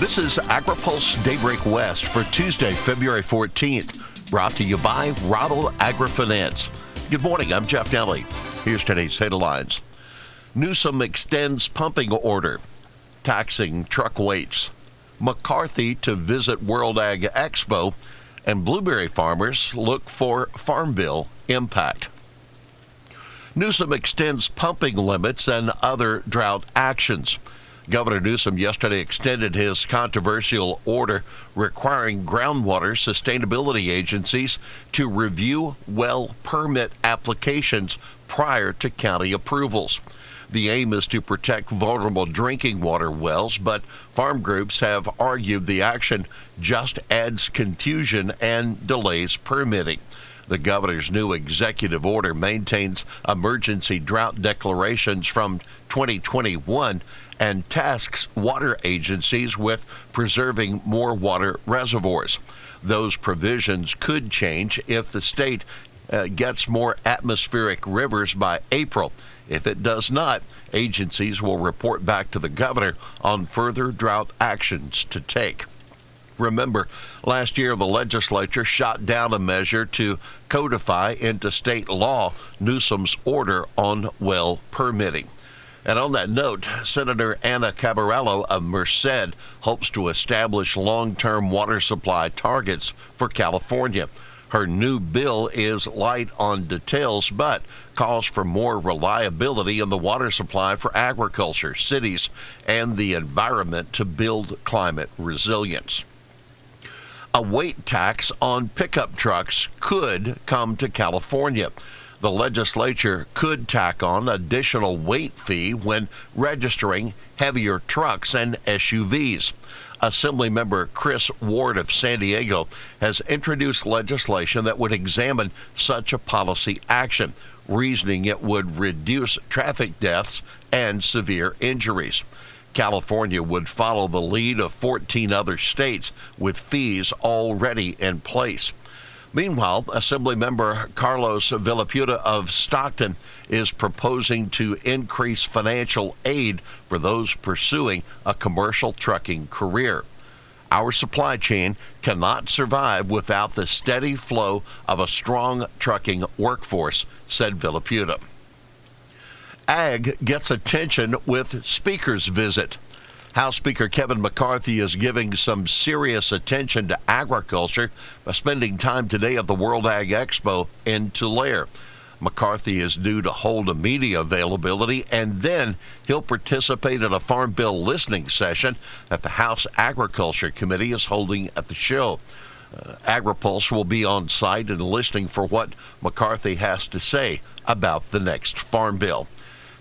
This is AgriPulse Daybreak West for Tuesday, February 14th, brought to you by Rabo AgriFinance. Good morning, I'm Jeff Daly. Here's today's headlines. Newsom extends pumping order, taxing truck weights. McCarthy to visit World Ag Expo, and blueberry farmers look for Farm Bill impact. Newsom extends pumping limits and other drought actions. Governor Newsom yesterday extended his controversial order requiring groundwater sustainability agencies to review well permit applications prior to county approvals. The aim is to protect vulnerable drinking water wells, but farm groups have argued the action just adds confusion and delays permitting. The governor's new executive order maintains emergency drought declarations from 2021 and tasks water agencies with preserving more water reservoirs. Those provisions could change if the state uh, gets more atmospheric rivers by April. If it does not, agencies will report back to the governor on further drought actions to take. Remember, last year the legislature shot down a measure to codify into state law Newsom's order on well permitting. And on that note, Senator Anna Caballero of Merced hopes to establish long term water supply targets for California. Her new bill is light on details, but calls for more reliability in the water supply for agriculture, cities, and the environment to build climate resilience a weight tax on pickup trucks could come to California. The legislature could tack on additional weight fee when registering heavier trucks and SUVs. Assemblymember Chris Ward of San Diego has introduced legislation that would examine such a policy action, reasoning it would reduce traffic deaths and severe injuries. California would follow the lead of 14 other states with fees already in place. Meanwhile, Assemblymember Carlos Villapudua of Stockton is proposing to increase financial aid for those pursuing a commercial trucking career. Our supply chain cannot survive without the steady flow of a strong trucking workforce, said Villaputa. Ag gets attention with Speaker's visit. House Speaker Kevin McCarthy is giving some serious attention to agriculture by spending time today at the World Ag Expo in Tulare. McCarthy is due to hold a media availability and then he'll participate in a Farm Bill listening session that the House Agriculture Committee is holding at the show. Uh, AgriPulse will be on site and listening for what McCarthy has to say about the next Farm Bill.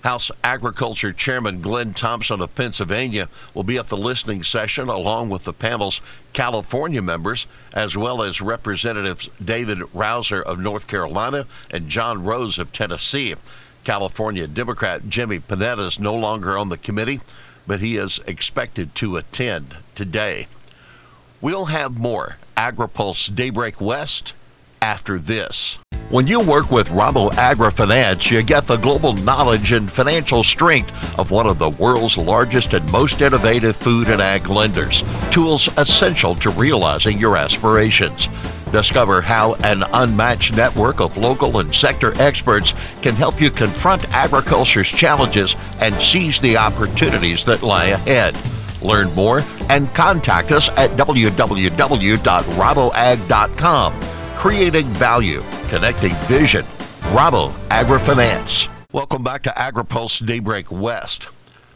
House Agriculture Chairman Glenn Thompson of Pennsylvania will be at the listening session along with the panel's California members, as well as Representatives David Rouzer of North Carolina and John Rose of Tennessee. California Democrat Jimmy Panetta is no longer on the committee, but he is expected to attend today. We'll have more AgriPulse Daybreak West after this. When you work with Rabo AgriFinance, you get the global knowledge and financial strength of one of the world's largest and most innovative food and ag lenders. Tools essential to realizing your aspirations. Discover how an unmatched network of local and sector experts can help you confront agriculture's challenges and seize the opportunities that lie ahead. Learn more and contact us at www.raboag.com creating value, connecting vision. Rabo AgriFinance. Welcome back to AgriPulse Daybreak West.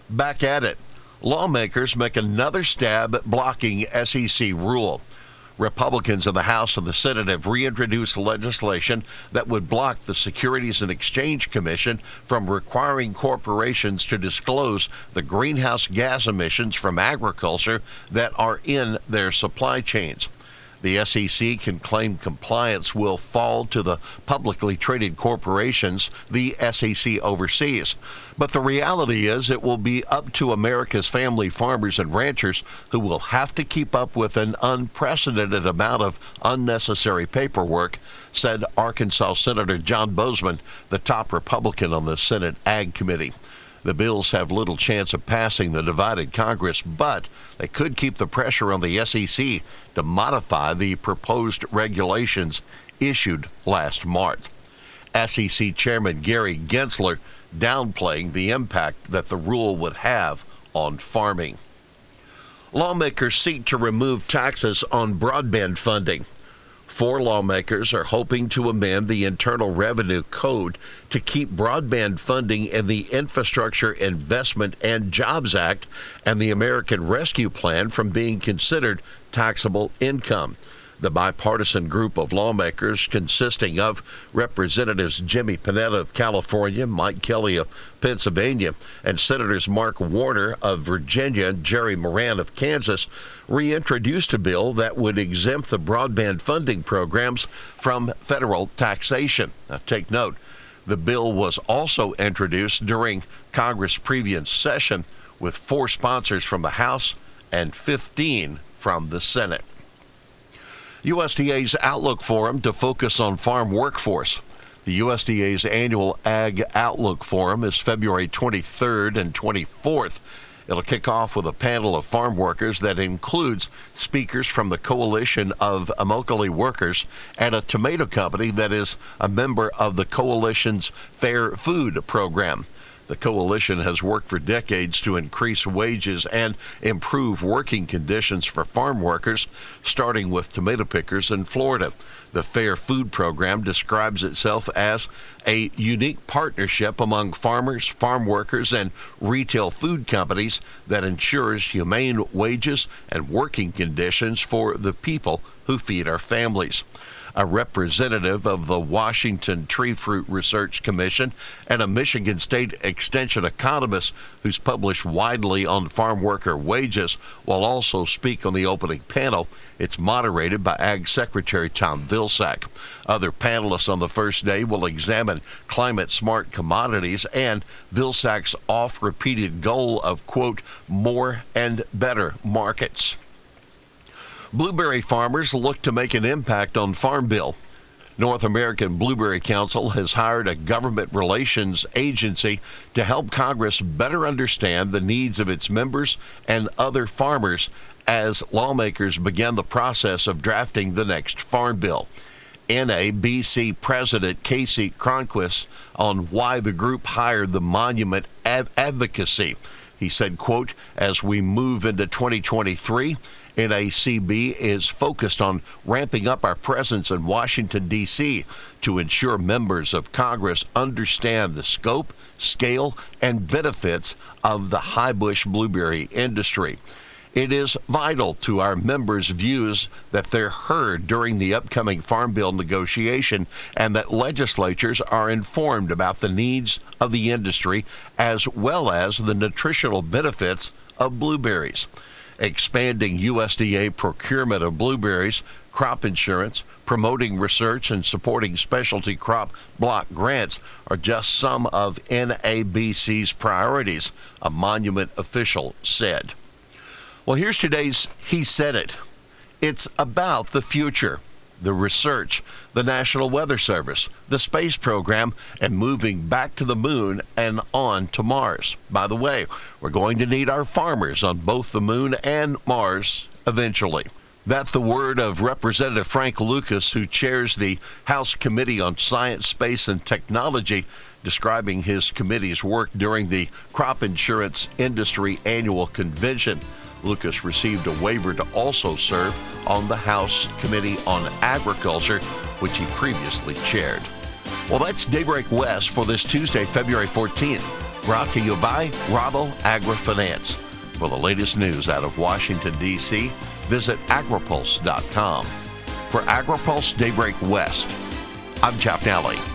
Back at it. Lawmakers make another stab at blocking SEC rule. Republicans in the House and the Senate have reintroduced legislation that would block the Securities and Exchange Commission from requiring corporations to disclose the greenhouse gas emissions from agriculture that are in their supply chains. The SEC can claim compliance will fall to the publicly traded corporations the SEC oversees. But the reality is it will be up to America's family farmers and ranchers who will have to keep up with an unprecedented amount of unnecessary paperwork, said Arkansas Senator John Boozman, the top Republican on the Senate Ag Committee. The bills have little chance of passing the divided Congress, but they could keep the pressure on the SEC to modify the proposed regulations issued last March. SEC Chairman Gary Gensler downplaying the impact that the rule would have on farming. Lawmakers seek to remove taxes on broadband funding. Four lawmakers are hoping to amend the Internal Revenue Code to keep broadband funding in the Infrastructure Investment and Jobs Act and the American Rescue Plan from being considered taxable income. The bipartisan group of lawmakers, consisting of Representatives Jimmy Panetta of California, Mike Kelly of Pennsylvania, and Senators Mark Warner of Virginia and Jerry Moran of Kansas, reintroduced a bill that would exempt the broadband funding programs from federal taxation. Now, take note. The bill was also introduced during Congress' previous session with four sponsors from the House and 15 from the Senate. USDA's Outlook Forum to focus on farm workforce. The USDA's annual Ag Outlook Forum is February 23rd and 24th. It'll kick off with a panel of farm workers that includes speakers from the Coalition of Immokalee Workers and a tomato company that is a member of the coalition's Fair Food program. The coalition has worked for decades to increase wages and improve working conditions for farm workers, starting with tomato pickers in Florida. The Fair Food Program describes itself as a unique partnership among farmers, farm workers, and retail food companies that ensures humane wages and working conditions for the people who feed our families a representative of the Washington Tree Fruit Research Commission, and a Michigan State Extension economist who's published widely on farm worker wages, will also speak on the opening panel. It's moderated by Ag Secretary Tom Vilsack. Other panelists on the first day will examine climate smart commodities and Vilsack's oft repeated goal of, quote, more and better markets. Blueberry farmers look to make an impact on Farm Bill. North American Blueberry Council has hired a government relations agency to help Congress better understand the needs of its members and other farmers as lawmakers begin the process of drafting the next Farm Bill. NABC President Casey Cronquist on why the group hired the Monument Advocacy. He said, quote, as we move into 2023, NACB is focused on ramping up our presence in Washington, D.C. to ensure members of Congress understand the scope, scale, and benefits of the highbush blueberry industry. It is vital to our members' views that they're heard during the upcoming Farm Bill negotiation and that legislatures are informed about the needs of the industry as well as the nutritional benefits of blueberries expanding USDA procurement of blueberries, crop insurance, promoting research, and supporting specialty crop block grants are just some of NABC's priorities, a monument official said. Well, here's today's He Said It. It's about the future the research, the National Weather Service, the space program, and moving back to the moon and on to Mars. By the way, we're going to need our farmers on both the moon and Mars eventually. That's the word of Representative Frank Lucas, who chairs the House Committee on Science, Space, and Technology, describing his committee's work during the Crop Insurance Industry Annual Convention. Lucas received a waiver to also serve on the House Committee on Agriculture, which he previously chaired. Well, that's Daybreak West for this Tuesday, February 14th, brought to you by AgriFinance. For the latest news out of Washington, D.C., visit agripulse.com. For AgriPulse Daybreak West, I'm Jeff Nalley.